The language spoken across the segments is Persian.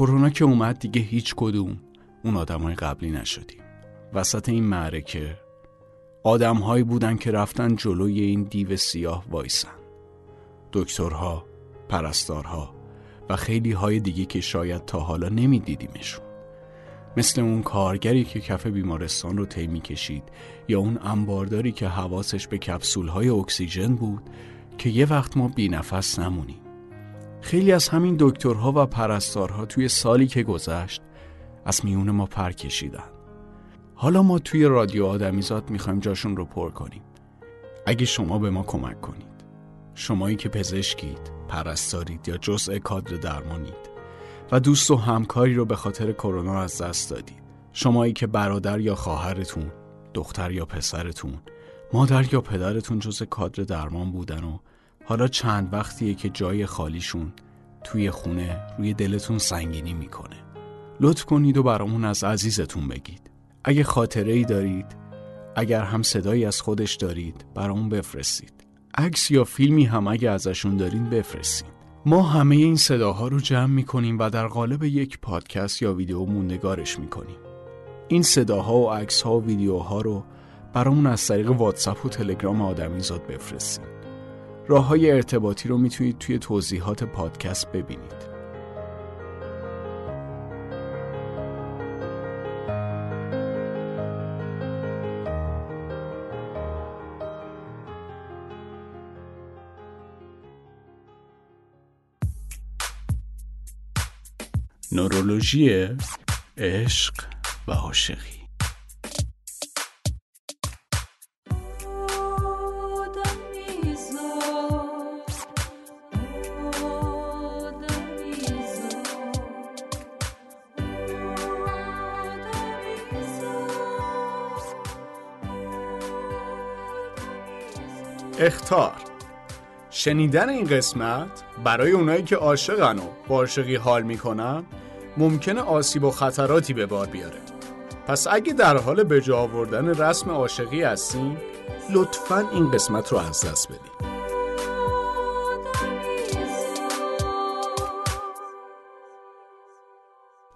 کرونا که اومد دیگه هیچ کدوم. اون آدمای قبلی نشدیم. وسط این معرکه آدمهایی بودن که رفتن جلوی این دیو سیاه وایسن. دکترها پرستارها و خیلی های دیگه که شاید تا حالا نمیدیدیمشون. مثل اون کارگری که کف بیمارستان رو طی کشید یا اون انبارداری که حواسش به کپسول های اکسیژن بود که یه وقت ما بی نفس نمونیم. خیلی از همین دکترها و پرستارها توی سالی که گذشت از میون ما پر کشیدن. حالا ما توی رادیو آدمیزاد می‌خوایم جاشون رو پر کنیم. اگه شما به ما کمک کنید شمایی که پزشکید، پرستارید یا جزء کادر درمانید و دوست و همکاری رو به خاطر کرونا از دست دادید شمایی که برادر یا خواهرتون، دختر یا پسرتون، مادر یا پدرتون جزء کادر درمان بودن و حالا چند وقتیه که جای خالیشون توی خونه روی دلتون سنگینی می‌کنه. لطف کنید و برامون از عزیزتون بگید. اگه خاطره ای دارید اگر هم صدایی از خودش دارید برامون بفرستید. عکس یا فیلمی هم اگه ازشون دارین بفرستید. ما همه این صداها رو جمع می‌کنیم و در قالب یک پادکست یا ویدیو موندگارش می‌کنیم. این صداها و عکسها و ویدیوها رو برامون از طریق واتساپ و تلگرام آدمیزاد بفرستید راه های ارتباطی رو می‌تونید توی توضیحات پادکست ببینید. نورولوژی عشق و عاشقی. اختار شنیدن این قسمت برای اونایی که عاشقن و با حال می‌کنن ممکنه آسیب و خطراتی به بار بیاره. پس اگه در حال به جا آوردن رسم عاشقی هستین لطفا این قسمت رو از دست بدین.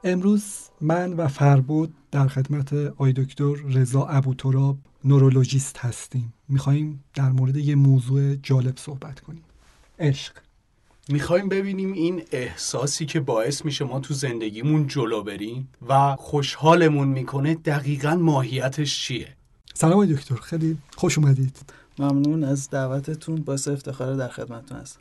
امروز من و فربود در خدمت آی دکتر رضا ابوتراب نورولوژیست هستیم. می‌خواهیم در مورد یه موضوع جالب صحبت کنیم. عشق. می‌خوایم ببینیم این احساسی که باعث میشه ما تو زندگیمون جلو بریم و خوشحالمون می‌کنه دقیقا ماهیتش چیه؟ سلام دکتر خیلی خوش اومدید. ممنون از دعوتتون. باعث افتخار در خدمتتون هستم.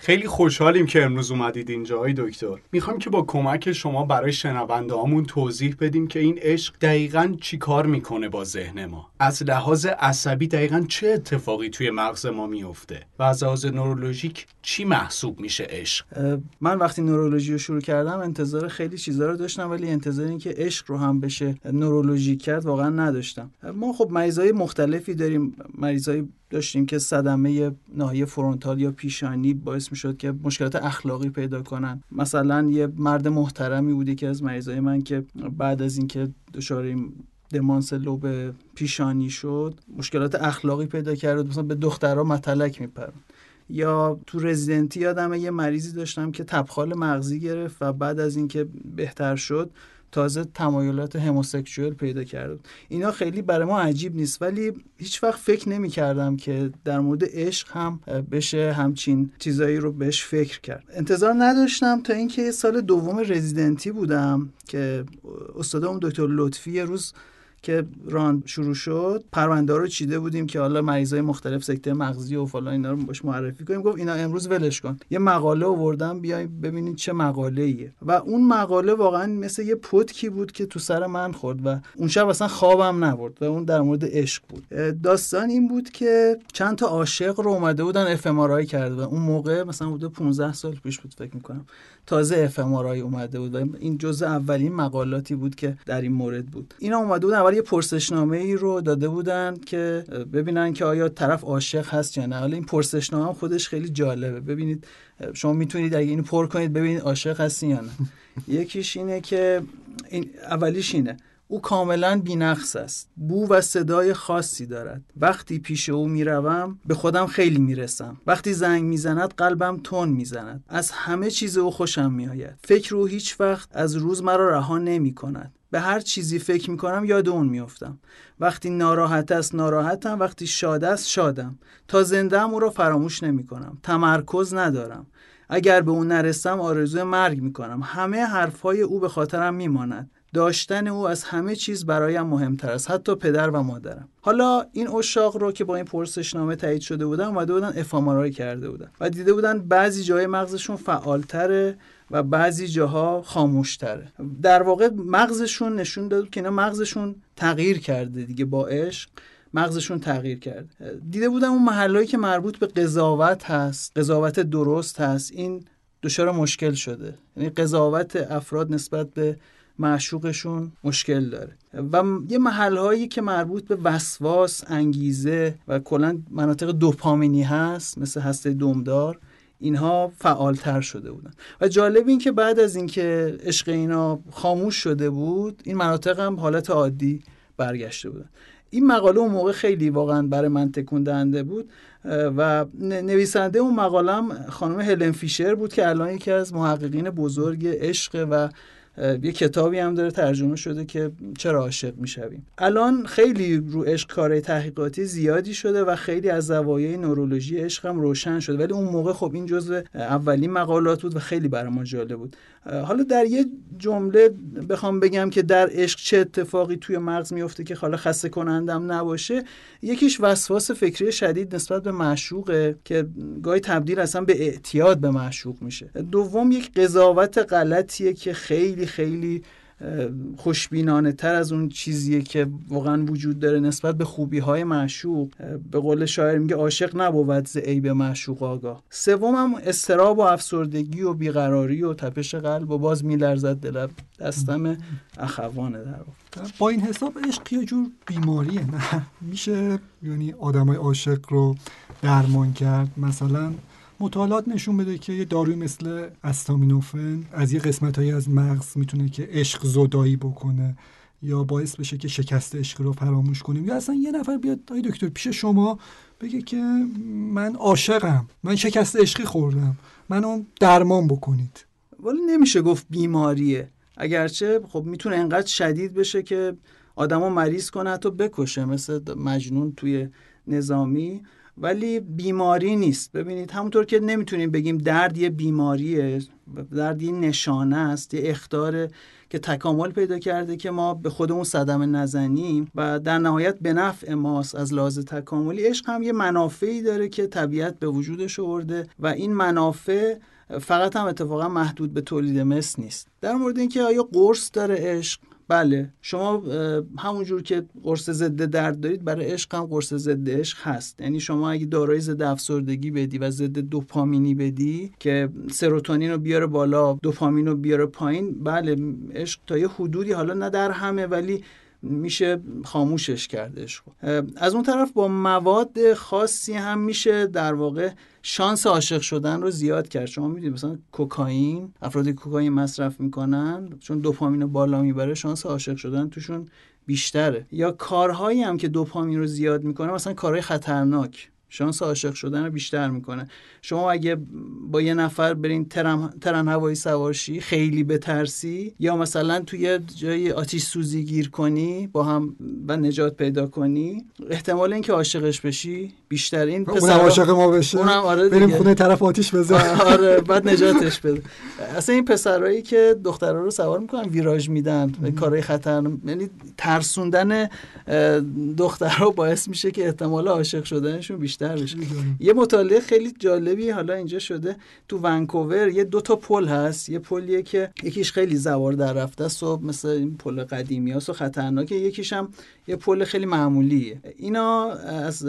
خیلی خوشحالیم که امروز اومدید اینجا های دکتر. می‌خوایم که با کمک شما برای شنونده هامون توضیح بدیم که این عشق دقیقا چی کار می‌کنه با ذهن ما. از لحاظ عصبی دقیقا چه اتفاقی توی مغز ما میفته و از لحاظ نورولوژیک چی محسوب میشه عشق؟ من وقتی نورولوژی رو شروع کردم انتظار خیلی چیزا رو داشتم ولی انتظار این که عشق رو هم بشه نورولوژی کرد واقعا نداشتم. ما خب مریضای مختلفی داریم مریضای داشتیم که صدمه ناحیه فرونتال یا پیشانی باعث می‌شد که مشکلات اخلاقی پیدا کنن. مثلا یه مرد محترمی بودی که از مریضای من که بعد از اینکه دچار دمانس لوب پیشانی شد مشکلات اخلاقی پیدا کرد مثلا به دخترها متلک میپرن یا تو رزیدنتی یادم یه مریضی داشتم که تبخال مغزی گرفت و بعد از اینکه بهتر شد تازه تمایلات هموسکشوال پیدا کرد اینا خیلی برای ما عجیب نیست ولی هیچ وقت فکر نمی کردم که در مورد عشق هم بشه همچین چیزایی رو بهش فکر کرد. انتظار نداشتم تا اینکه سال دوم رزیدنتی بودم که استادم دکتر لطفی یه روز که ران شروع شد پرونده رو چیده بودیم که حالا مریضای مختلف سکته مغزی و فلان اینا رو باش معرفی کنیم. گفت اینا امروز ولش کن. یه مقاله آوردم بیایم ببینید چه مقاله ایه و اون مقاله واقعا مثل یه پتکی بود که تو سر من خورد و اون شب اصلا خوابم نبرد و اون در مورد عشق بود. داستان این بود که چند تا عاشق رو اومده بودن اف کرده و اون موقع مثلا بوده 15 سال پیش بود فکر می‌کنم. تازه اف اومده بود و این جزء اولین مقالاتی بود که در این مورد بود. اینا اومده بودن اول یه پرسشنامه ای رو داده بودن که ببینن که آیا طرف عاشق هست یا نه. حالا این پرسشنامه هم خودش خیلی جالبه. ببینید شما می‌تونید اگه اینو پر کنید ببینید عاشق هستین یا نه. یکیش اینه که این اولیش اینه. او کاملا بینقص است. بو و صدای خاصی دارد. وقتی پیش او می‌روم به خودم خیلی می‌رسم. وقتی زنگ می‌زند قلبم تون می‌زند. از همه چیز او خوشم میآید. فکر او هیچ وقت از روز مرا رها نمی کند به هر چیزی فکر می‌کنم یاد اون میافتم. وقتی ناراحت است ناراحتم. وقتی شاد است شادم. تا زنده او را فراموش نمی‌کنم. تمرکز ندارم. اگر به اون نرسم آرزوی مرگ می‌کنم. همه حرفهای او به خاطرم میماند. داشتن او از همه چیز برایم مهمتر است. حتی پدر و مادرم. حالا این اشاق رو که با این پرسشنامه تایید شده بودن اومده بودن افامارای کرده بودن. و دیده بودن بعضی جای مغزشون فعالتره. و بعضی جاها خاموشتره. در واقع مغزشون نشون داد که اینا مغزشون تغییر کرده دیگه با عشق. مغزشون تغییر کرد دیده بودم اون محلهایی که مربوط به قضاوت هست قضاوت درست هست این دچار مشکل شده. یعنی قضاوت افراد نسبت به معشوقشون مشکل داره. و یه محل که مربوط به وسواس انگیزه و کلا مناطق دوپامینی هست مثل هسته دومدار اینها فعالتر شده بودن. و جالب این که بعد از اینکه عشق اینا خاموش شده بود این مناطق هم حالت عادی برگشته بودن. این مقاله اون موقع خیلی واقعا برای من تکون دهنده بود و نویسنده اون مقالم خانم هلن فیشر بود که الان یکی از محققین بزرگ عشق و یه کتابی هم داره ترجمه شده که چرا عاشق می‌شویم. الان خیلی رو عشق کار تحقیقاتی زیادی شده و خیلی از زوایای نورولوژی عشق هم روشن شده. ولی اون موقع خب این جزء اولین مقالات بود و خیلی برای ما جالب بود. حالا در یه جمله بخوام بگم که در عشق چه اتفاقی توی مغز میفته که حالا خسته کنندم نباشه یکیش وسواس فکری شدید نسبت به معشوقه که گاهی تبدیل اصلا به اعتیاد به معشوق میشه. دوم یک قضاوت غلطیه که خیلی خیلی خوشبینانه تر از اون چیزیه که واقعا وجود داره نسبت به خوبی های معشوق به قول شاعر میگه عاشق نبود ز عیب معشوق آگاه. سوم هم استراب و افسردگی و بیقراری و تپش قلب و باز میلرزد دلم دستم اخوانه در با این حساب عشق یه جور بیماریه نه؟ میشه یعنی آدمای عاشق رو درمان کرد. مثلا مطالعات نشون بده که یه داروی مثل استامینوفن از یه قسمت از مغز می‌تونه که عشق زدایی بکنه یا باعث بشه که شکست عشق رو فراموش کنیم. یا اصلا یه نفر بیاد آی دکتر پیش شما بگه که من عاشقم من شکست عشقی خوردم منو درمان بکنید. ولی نمیشه گفت بیماریه. اگرچه خب می‌تونه انقدر شدید بشه که آدمو مریض کنه حتی بکشه. مثل مجنون توی نظامی. ولی بیماری نیست. ببینید همونطور که نمی‌تونیم بگیم درد یه بیماریه درد یه نشانه است یه اختاره که تکامل پیدا کرده که ما به خودمون صدمه نزنیم و در نهایت به نفع ماست از لحاظ تکاملی. عشق هم یه منافعی داره که طبیعت به وجودش آورده و این منافع فقط هم اتفاقا محدود به تولید مثل نیست. در مورد اینکه آیا قرص داره عشق؟ بله. شما همونجور که قرص ضد درد دارید برای عشق هم قرص ضد عشق هست. یعنی شما اگه دارای ضد افسردگی بدی و ضد دوپامینی بدی که سروتونین رو بیاره بالا دوپامین رو بیاره پایین بله عشق تا یه حدودی حالا نه در همه ولی میشه خاموشش کردش. از اون طرف با مواد خاصی هم میشه در واقع شانس عاشق شدن رو زیاد کرد. شما می‌دونید مثلا کوکائین افرادی کوکائین مصرف می‌کنن چون دوپامین بالا می‌بره شانس عاشق شدن توشون بیشتره. یا کارهایی هم که دوپامین رو زیاد می‌کنه مثلا کارهای خطرناک. شانس عاشق شدن رو بیشتر می‌کنه. شما اگه با یه نفر برین ترن, ترن هوایی سوارشی خیلی بترسی یا مثلا توی جای آتیش سوزی گیر کنی با هم و نجات پیدا کنی احتمال اینکه عاشقش بشی بیشتر. این پسر عاشق ما بشه. اونم آره بریم خونه طرف آتیش بزن آره بعد نجاتش بده. اصلا این پسرایی که دخترها رو سوار می‌کنن ویراژ میدن کارهای خطر. یعنی ترسوندن دخترها باعث میشه که احتمال عاشق شدنشون بیشتر بشه یه مطالعه خیلی جالبی حالا اینجا شده. تو ونکوور یه دو تا پل هست. یه پلیه که یکیش خیلی زوار در رفته است و مثل این پل قدیمی هست و خطرناکه. یکیش هم یه پل خیلی معمولیه. اینا از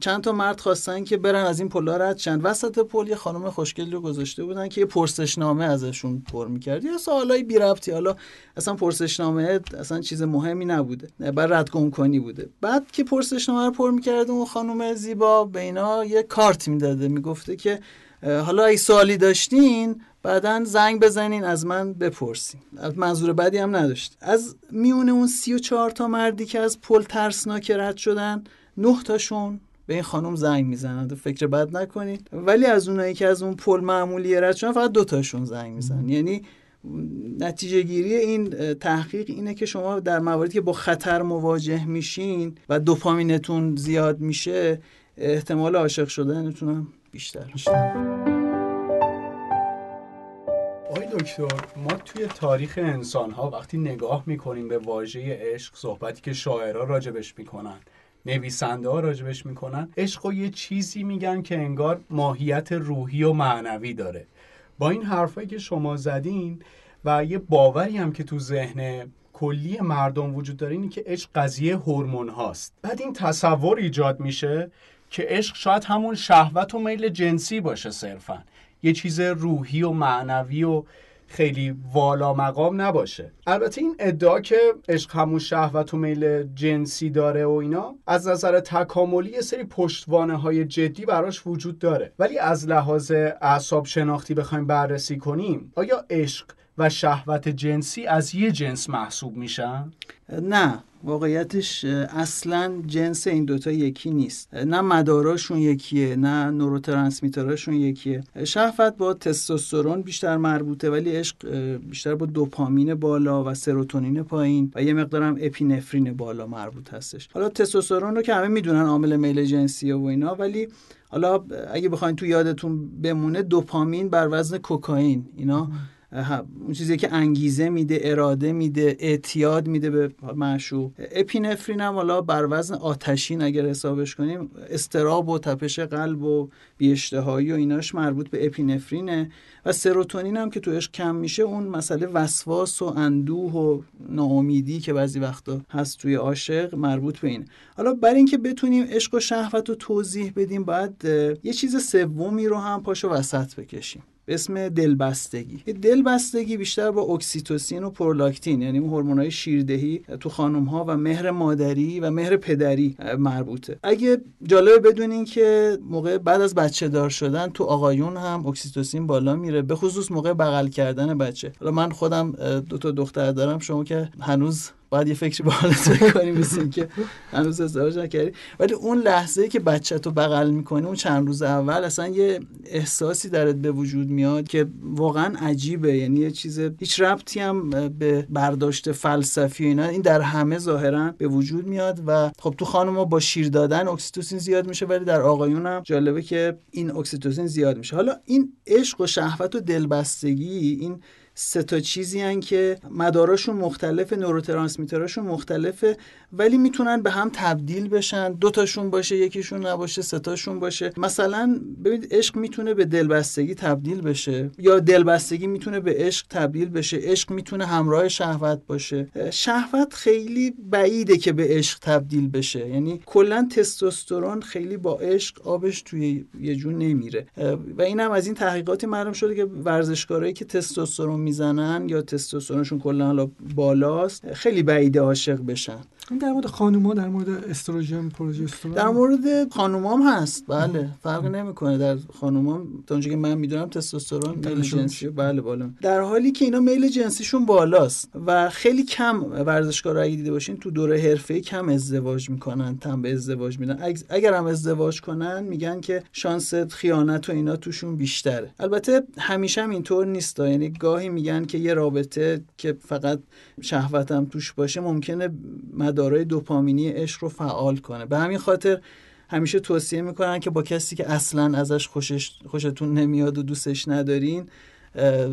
چند تا مرد خواستن که برن از این پلا رد شن. وسط پل یه خانم خوشگلی رو گذاشته بودن که یه پرسشنامه ازشون پر می‌کرد. یا سوالای بی ربطی. حالا اصلا پرسشنامه اصلا چیز مهمی نبوده. بر رد کنی بوده. بعد که پرسشنامه رو پر می‌کرد اون خانم زیبا به اینا یه کارت می‌داده می‌گفته که حالا اگه سوالی داشتین بعدا زنگ بزنین از من بپرسین. منظور بدی هم نداشت. از میون اون سی و چهار تا مردی که از پل ترسناک رد شدن نه تاشون به این خانم زنگ می‌زنن. فکر بد نکنید ولی از اونایی که از اون پل معمولی رد شدن فقط دو تاشون زنگ می‌زنن. یعنی نتیجه گیری این تحقیق اینه که شما در مواردی که با خطر مواجه میشین و دوپامینتون زیاد میشه احتمال عاشق شدنتون هم بیشتر آقای دکتر ما توی تاریخ انسان ها وقتی نگاه می‌کنیم به واژه عشق صحبتی که شاعرها راجبش می‌کنن نویسنده ها راجبش می‌کنن عشق و یه چیزی میگن که انگار ماهیت روحی و معنوی داره. با این حرفایی که شما زدین و یه باوری هم که تو ذهن کلی مردم وجود داره اینه که عشق قضیه هورمون هاست بعد این تصور ایجاد میشه که عشق شاید همون شهوت و میل جنسی باشه صرفا. یه چیز روحی و معنوی و خیلی والا مقام نباشه. البته این ادعا که عشق همون شهوت و میل جنسی داره و اینا از نظر تکاملی یه سری پشتوانه های جدی براش وجود داره. ولی از لحاظ اعصاب شناختی بخوایم بررسی کنیم آیا عشق و شهوت جنسی از یه جنس محسوب میشن؟ نه. واقعیتش اصلا جنس این دوتا یکی نیست. نه مداراشون یکیه نه نوروترانسمیتراشون یکیه. شهوت با تستوسترون بیشتر مربوطه ولی عشق بیشتر با دوپامین بالا و سروتونین پایین و یه مقدارم اپینفرین بالا مربوط هستش. حالا تستوسترون رو که همه می‌دونن عامل میل جنسیه و اینا ولی حالا اگه بخواین تو یادتون بمونه دوپامین بر وزن کوکائین اینا. اون چیزی که انگیزه میده اراده میده اعتیاد میده به معشوق. اپینفرین هم حالا بر وزن آتشین اگر حسابش کنیم استراب و تپش قلب و بیاشتهایی و ایناش مربوط به اپینفرینه. و سروتونین هم که تو عشق کم میشه اون مسئله وسواس و اندوه و ناامیدی که بعضی وقتا هست توی عاشق مربوط به اینه حالا برای اینکه بتونیم عشق و شهوت رو توضیح بدیم باید یه چیز سومی رو هم پاشو وسط بکشیم. به اسم دلبستگی. دلبستگی بیشتر با اکسیتوسین و پرولاکتین یعنی هورمونای شیردهی تو خانم ها و مهر مادری و مهر پدری مربوطه. اگه جالبه بدونین که موقع بعد از بچه دار شدن تو آقایون هم اکسیتوسین بالا میره به خصوص موقع بغل کردن بچه. حالا من خودم دو تا دختر دارم شما که هنوز باید یه فکری به حالت مثل اینکه هنوز ازدواج نکردی. ولی اون لحظه که بچه تو بغل می‌کنی اون چند روز اول اصلا یه احساسی درت به وجود میاد که واقعا عجیبه. یعنی یه چیز هیچ ربطی هم به برداشت فلسفی اینا این در همه ظاهرا به وجود میاد و خب تو خانم با شیر دادن اکسیتوسین زیاد میشه ولی در آقایون هم جالبه که این اکسیتوسین زیاد میشه. حالا این عشق و شهوت و دلبستگی این سه تا چیزی هن که مداراشون مختلف نوروترانسمیتراشون مختلفه ولی می‌تونن به هم تبدیل بشن. دو تاشون باشه یکیشون نباشه سه تاشون باشه. مثلا ببینید عشق می‌تونه به دلبستگی تبدیل بشه یا دلبستگی می‌تونه به عشق تبدیل بشه. عشق می‌تونه همراه شهوت باشه. شهوت خیلی بعیده که به عشق تبدیل بشه. یعنی کلا تستوسترون خیلی با عشق آبش توی یه جون نمیره. و اینم از این تحقیقاتی معلوم شده که ورزشکارایی که تستوسترون می‌زنن یا تستوسترونشون کلا حالا بالاست خیلی بعیده عاشق بشن. در مورد خانوما در مورد استروژن پروژسترون در مورد خانوما هم هست بله فرق نمی‌کنه. در خانوما تا اونجایی که من می‌دونم تستوسترون میل جنسی بله بالا. در حالی که اینا میل جنسیشون بالاست و خیلی کم ورزشکار اگه دیده باشین تو دوره حرفه‌ای کم ازدواج می‌کنن تم به ازدواج میدن. اگر هم ازدواج کنن میگن که شانس خیانت و اینا توشون بیشتره. البته همیشه هم اینطور نیست یعنی گاهی میگن که یه رابطه که فقط شهوتم توش باشه ممکنه مدارای دوپامینی عشق رو فعال کنه. به همین خاطر همیشه توصیه می‌کنن که با کسی که اصلا ازش خوشش خوشتون نمیاد و دوستش ندارین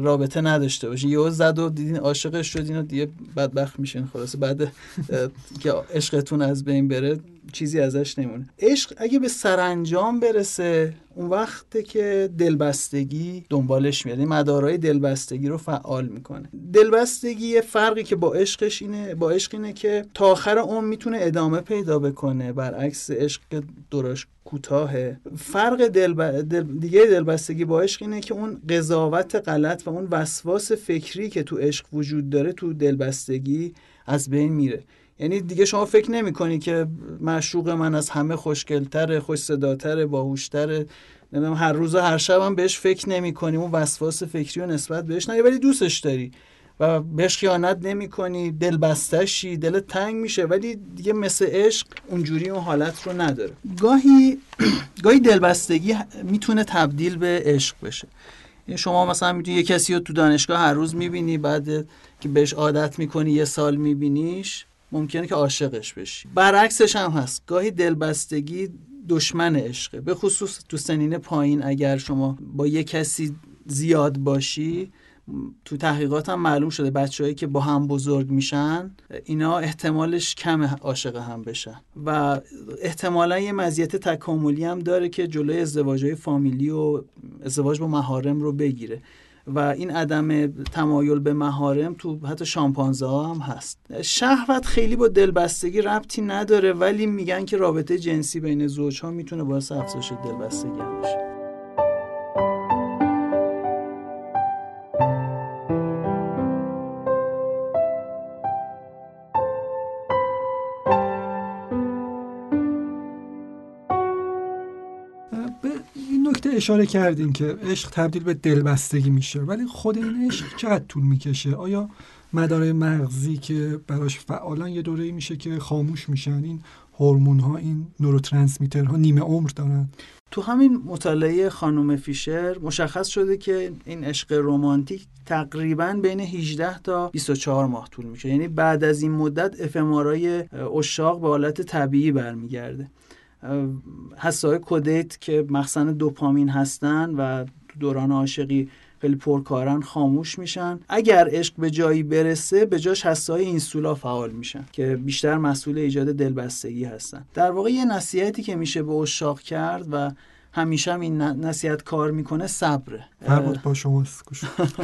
رابطه نداشته باشین. یهو زد و دیدین عاشقش شدین و دیگه بدبخت میشین. خلاصه بعد که عشقتون از بین بره چیزی ازش نمونه عشق اگه به سرانجام برسه اون وقته که دلبستگی دنبالش میاد. این مدارای دلبستگی رو فعال می‌کنه. دلبستگی فرقی که با عشقش اینه با عشق اینه که تا آخر اون می‌تونه ادامه پیدا بکنه. برعکس عشق که دورش کوتاهه. فرق دل... دل... دیگه دلبستگی با عشق اینه که اون قضاوت غلط و اون وسواس فکری که تو عشق وجود داره تو دلبستگی از بین میره. یعنی دیگه شما فکر نمی کنی که معشوق من از همه خوشگلتره خوش صداتره باهوشتره. نمی‌دونم هر روز و هر شب هم بهش فکر نمی کنی اون وسواس فکری و نسبت بهش نه ولی دوستش داری و بهش خیانت نمی کنی دل بستشی دل تنگ میشه. ولی دیگه مثل عشق اونجوری اون حالت رو نداره. گاهی گاهی دلبستگی می‌تونه تبدیل به عشق بشه. شما مثلا می‌تونی یه کسی رو تو دانشگاه هر روز می‌بینی بعد که بهش عادت می‌کنی یه سال میبینیش. ممکنه که عاشقش بشی. برعکسش هم هست. گاهی دلبستگی دشمن عشقه. به خصوص تو سنین پایین اگر شما با یه کسی زیاد باشی تو تحقیقات هم معلوم شده بچههایی که با هم بزرگ میشن اینا احتمالش کم عاشق هم بشن. و احتمالا یه مزیت تکاملی هم داره که جلوی ازدواج های فامیلی و ازدواج با مهارم رو بگیره. و این عدم تمایل به مهارم تو حتی شامپانزه ها هم هست. شهوت خیلی با دلبستگی ربطی نداره ولی میگن که رابطه جنسی بین زوج می‌تونه باعث افزایش دلبستگی هم بشه. اشاره کردین که عشق تبدیل به دلبستگی میشه ولی خود این عشق چقدر طول می‌کشه؟ آیا مدار مغزی که براش فعالن یه دوره میشه که خاموش میشن؟ این هورمون ها این نوروترانسمیتر ها نیمه عمر دارن. تو همین مطالعه خانم فیشر مشخص شده که این عشق رمانتیک تقریبا بین 18 تا 24 ماه طول میشه یعنی بعد از این مدت افمارای اشاق به حالت طبیعی برمیگرده. حسای کودیت که مخزن دوپامین هستن و دوران عاشقی خیلی پرکارن خاموش میشن. اگر عشق به جایی برسه به جاش حسای اینسولا فعال میشن که بیشتر مسئول ایجاد دلبستگی هستن. در واقع یه نصیحتی که میشه به اشاق کرد و همیشه هم این نصیحت کار می‌کنه صبره. فرمود با شما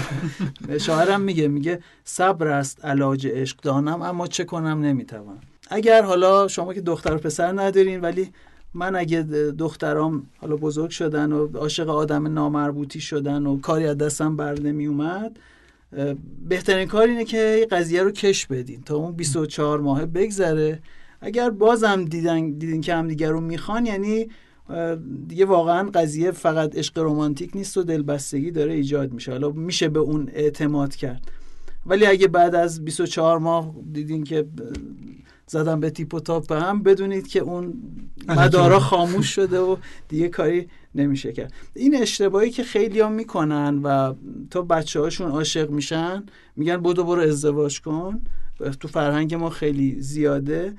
شاعرم میگه میگه صبر است علاج عشق دانم اما چه کنم نمی‌توانم. اگر حالا شما که دختر و پسر ندارین ولی من اگه دخترام حالا بزرگ شدن و عاشق آدم نامربوطی شدن و کاری از دستم بر نمی اومد بهترین کار اینه که قضیه رو کش بدین تا اون 24 ماه بگذره. اگر بازم دیدن دیدین که هم دیگر رو می‌خوان یعنی دیگه واقعا قضیه فقط عشق رمانتیک نیست و دلبستگی داره ایجاد میشه. حالا میشه به اون اعتماد کرد. ولی اگه بعد از 24 ماه دیدین که زدم به تیپ و تاپ به هم بدونید که اون مدارا خاموش شده و دیگه کاری نمیشه کرد. این اشتباهی که خیلی ها می‌کنن و تا بچه هاشون عاشق میشن میگن بدو برو ازدواج کن. تو فرهنگ ما خیلی زیاده.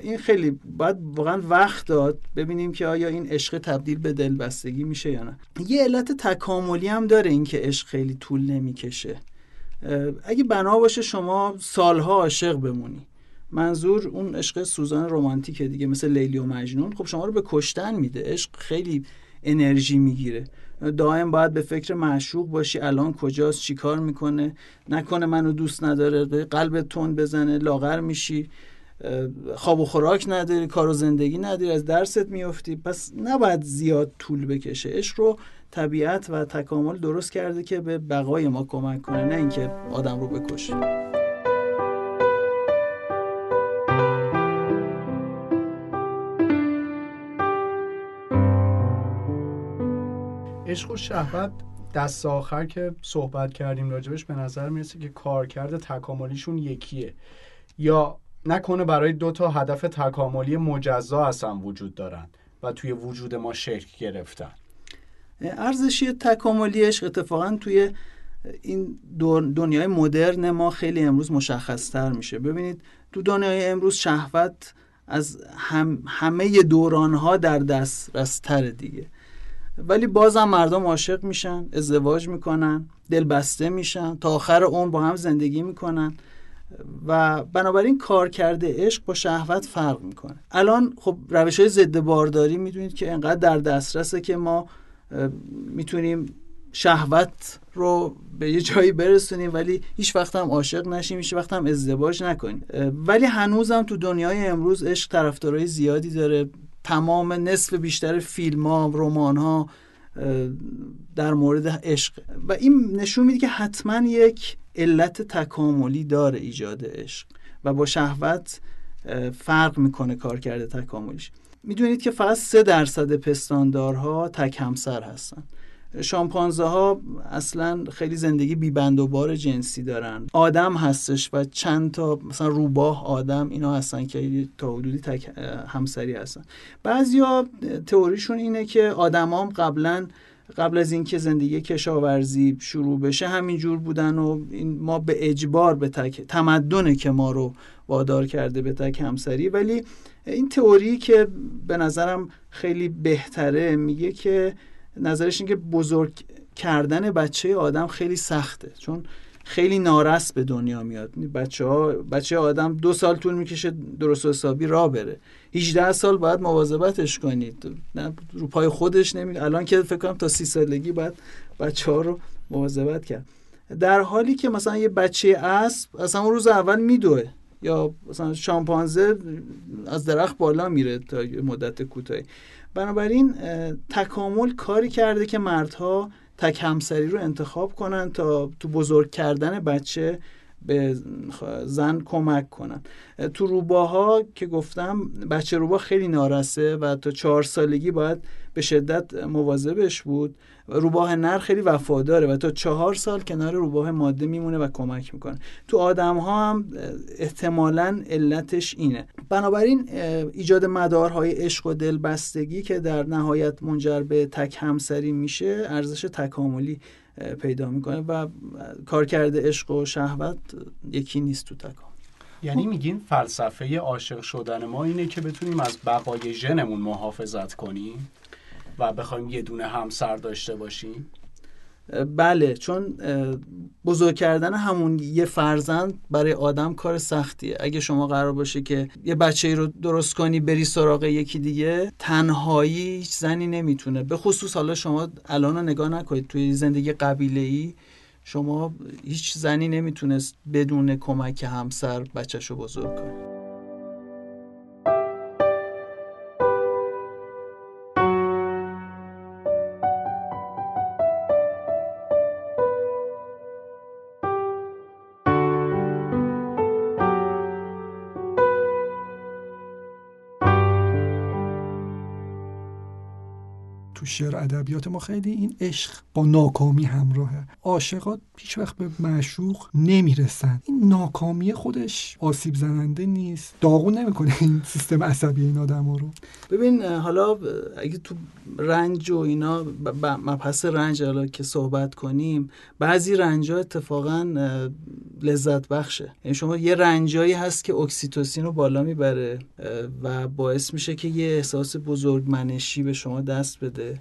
این خیلی باید واقعا وقت داد ببینیم که آیا این عشق تبدیل به دلبستگی میشه یا نه. یه علت تکاملی هم داره این که عشق خیلی طول نمی‌کشه. اگه بنا باشه شما سالها عاشق بمونی. منظور اون عشق سوزان رمانتیکه دیگه مثل لیلی و مجنون. خب شما رو به کشتن میده. عشق خیلی انرژی می‌گیره. دائم باید به فکر معشوق باشی. الان کجاست؟ چیکار می‌کنه؟ نکنه منو دوست نداره. به قلب تون بزنه. لاغر میشی. خواب و خوراک نداری. کار و زندگی نداری. از درست میفتی پس نباید زیاد طول بکشه. عشق رو طبیعت و تکامل درست کرده که به بقای ما کمک کنه. نه اینکه آدم رو بکشه. عشق و شهوت. دست آخر که صحبت کردیم راجبش به نظر می‌رسه که کارکرد تکاملیشون یکیه. یا نکنه برای دو تا هدف تکاملی مجزا اصلا وجود دارن و توی وجود ما شکل گرفتن. ارزشی تکاملی عشق اتفاقا توی این دنیای مدرن ما خیلی امروز مشخص تر میشه. ببینید تو دنیای امروز شهوت از هم همه دوران ها در دست رستر دیگه. ولی بازم مردم عاشق میشن ازدواج می‌کنن دلبسته میشن تا آخر اون با هم زندگی می‌کنن. و بنابراین کار کرده عشق با شهوت فرق می‌کنه. الان خب روش های ضد بارداری می‌دونید که انقدر در دسترسه که ما می‌تونیم شهوت رو به یه جایی برسونیم ولی هیچ وقت هم عاشق نشیم هیچ وقت هم ازدواج نکنیم. ولی هنوزم تو دنیای امروز عشق طرفدارای زیادی داره. تمام نصف بیشتر فیلم ها رمان ها در مورد عشق. و این نشون میده که حتما یک علت تکاملی داره ایجاد عشق و با شهوت فرق می‌کنه کار کرده تکاملیش. می‌دونید که فقط سه درصد پستاندارها تک همسر هستن. شامپانزه ها اصلا خیلی زندگی بیبند و بار جنسی دارن. آدم هستش و چند تا مثلا روباه آدم اینا هستن که تا حدودی تک همسری هستن. بعضیا تئوریشون اینه که آدمام قبلا قبل از اینکه زندگی کشاورزی شروع بشه همینجور بودن و این ما به اجبار به تک تمدنه که ما رو وادار کرده به تک همسری. ولی این تئوری که به نظرم خیلی بهتره میگه که نظرش این که بزرگ کردن بچه آدم خیلی سخته. چون خیلی نارس به دنیا میاد. بچه ها بچه آدم دو سال طول می‌کشه درست و حسابی را بره. 18 سال باید مواظبتش کنید. نه رو پای خودش نمی الان که فکر کنم تا سی سالگی باید بچه ها رو مواظبت کرد. در حالی که مثلا یه بچه اسب اصلا اون روز اول میدوه. یا مثلا شامپانزه از درخت بالا میره تا مدت کوتاهی. بنابراین تکامل کاری کرده که مردها تک همسری رو انتخاب کنن تا تو بزرگ کردن بچه به زن کمک کنن. تو روباها که گفتم بچه روبا خیلی نارسه و تا چهار سالگی باید به شدت مواظبش بود. روباه نر خیلی وفاداره و تا چهار سال کنار روباه ماده میمونه و کمک می‌کنه. تو آدم ها هم احتمالا علتش اینه. بنابراین ایجاد مدارهای عشق و دلبستگی که در نهایت منجر به تک همسری میشه ارزش تکاملی پیدا می‌کنه و کارکرد عشق و شهوت یکی نیست تو تکامل. یعنی میگین فلسفه عاشق شدن ما اینه که بتونیم از بقای ژنمون محافظت کنیم؟ و بخوایم یه دونه همسر داشته باشیم؟ بله چون بزرگ کردن همون یه فرزند برای آدم کار سختیه. اگه شما قرار باشه که یه بچه رو درست کنی بری سراغ یکی دیگه تنهایی هیچ زنی نمی‌تونه. به خصوص حالا شما الان رو نگاه نکنید توی زندگی قبیله ای شما هیچ زنی نمی‌تونست بدون کمک همسر بچهش رو بزرگ کنه. شعر ادبیات ما خیلی این عشق با ناکامی همراهه. عاشقات هیچ وقت به معشوق نمی‌رسن. این ناکامی خودش آسیب زننده نیست. داغون نمی‌کنه این سیستم عصبی این آدم رو. ببین حالا اگه تو رنج و اینا مبحث رنج حالا که صحبت کنیم بعضی رنج ها اتفاقا لذت بخشه. یعنی شما یه رنجایی هست که اکسیتوسین رو بالا می‌بره و باعث میشه که یه احساس بزرگمنشی به شما دست بده.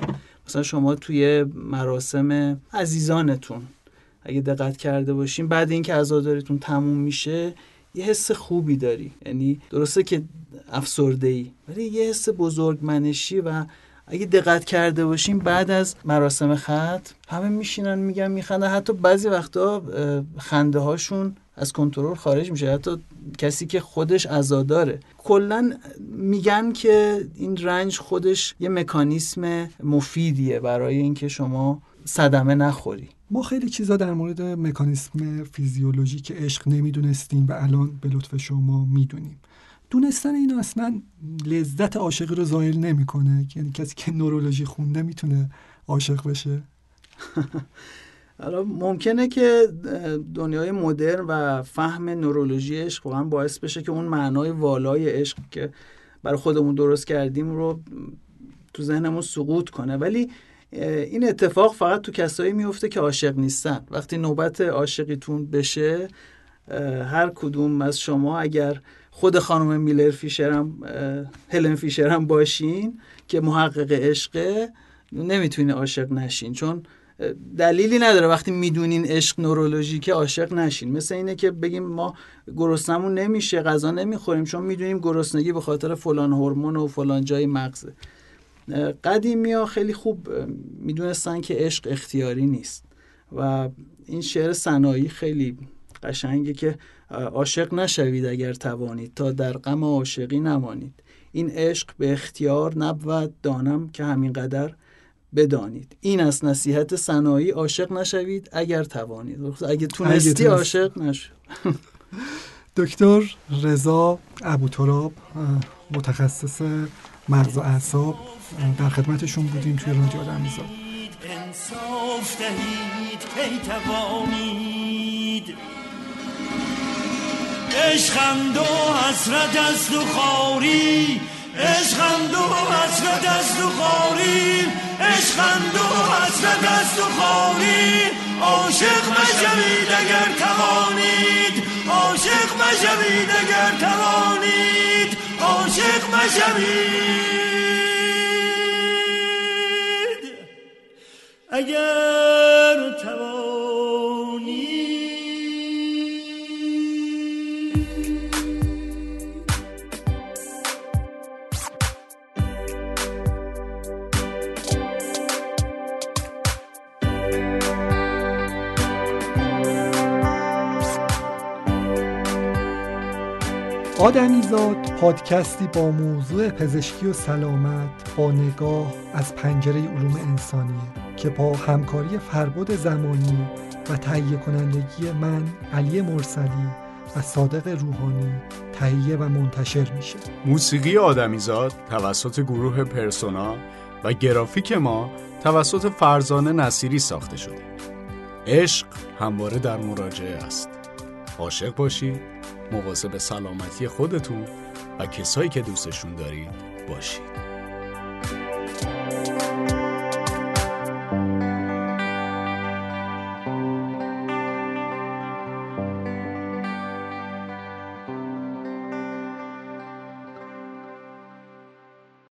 مثلا شما توی مراسم عزیزانتون اگه دقت کرده باشین بعد اینکه عزاداریتون تموم میشه یه حس خوبی داری. یعنی درسته که افسرده ای ولی یه حس بزرگمنشی و اگه دقت کرده باشیم بعد از مراسم خط همه میشینن میگن میخندن. حتی بعضی وقتا خنده هاشون از کنترل خارج میشه. حتی کسی که خودش عزاداره. کلا میگن که این رنج خودش یه مکانیسم مفیدیه برای اینکه شما صدمه نخوری. ما خیلی چیزا در مورد مکانیسم فیزیولوژیک عشق نمی‌دونستیم و الان به لطف شما می‌دونیم. دونستن این اصلا لذت عاشقی رو زایل نمی‌کنه. یعنی کسی که نورولوژی خونده می‌تونه عاشق بشه. حالا ممکنه که دنیای مدرن و فهم نورولوژی عشق واقعا باعث بشه که اون معنای والای عشق که برای خودمون درست کردیم رو تو ذهنمون سقوط کنه. ولی این اتفاق فقط تو کسایی میفته که عاشق نیستن. وقتی نوبت عاشقیتون بشه هر کدوم از شما اگر خود خانم میلر فیشرم هلن فیشرم باشین که محقق عشقه نمی‌تونین عاشق نشین. چون دلیلی نداره. وقتی می‌دونین عشق نورولوژیکه عاشق نشین. مثل اینه که بگیم ما گرسنمون نمیشه غذا نمی‌خوریم. چون می‌دونیم گرسنگی به خاطر فلان هورمون و فلان جای مغزه. قدیمی ها خیلی خوب می‌دونستن که عشق اختیاری نیست. و این شعر صنایی خیلی قشنگه که عاشق نشوید اگر توانید تا در غم عاشقی نمانید. این عشق به اختیار نبود. دانم که همین قدر بدانید. این از نصیحت صنایی عاشق نشوید اگر توانید. اگه تونستی عاشق نشو. دکتر رضا ابوتراب متخصص مغز و اعصاب در خدمتشون بودیم توی رادیو آدمیزاد. انصاف دهید کی توانید. عشقم و حسرت است و خاری. عشقم و حسرت است و خاری عشقم و حسرت است و خاری عاشق مشوید اگر توانید. عاشق مشوید اگر توانید. عاشق مشوید اگر توانی آدمیزاد پادکستی با موضوع پزشکی و سلامت با نگاه از پنجره علوم انسانیه که با همکاری فرباد زمانی و تهیه کنندگی من علی مرسلی و صادق روحانی تهیه و منتشر میشه. موسیقی آدمیزاد توسط گروه پرسونا و گرافیک ما توسط فرزانه نصیری ساخته شده. عشق همواره در مراجعه است. عاشق باشید مواظب سلامتی خودتون و کسایی که دوستشون دارید باشید.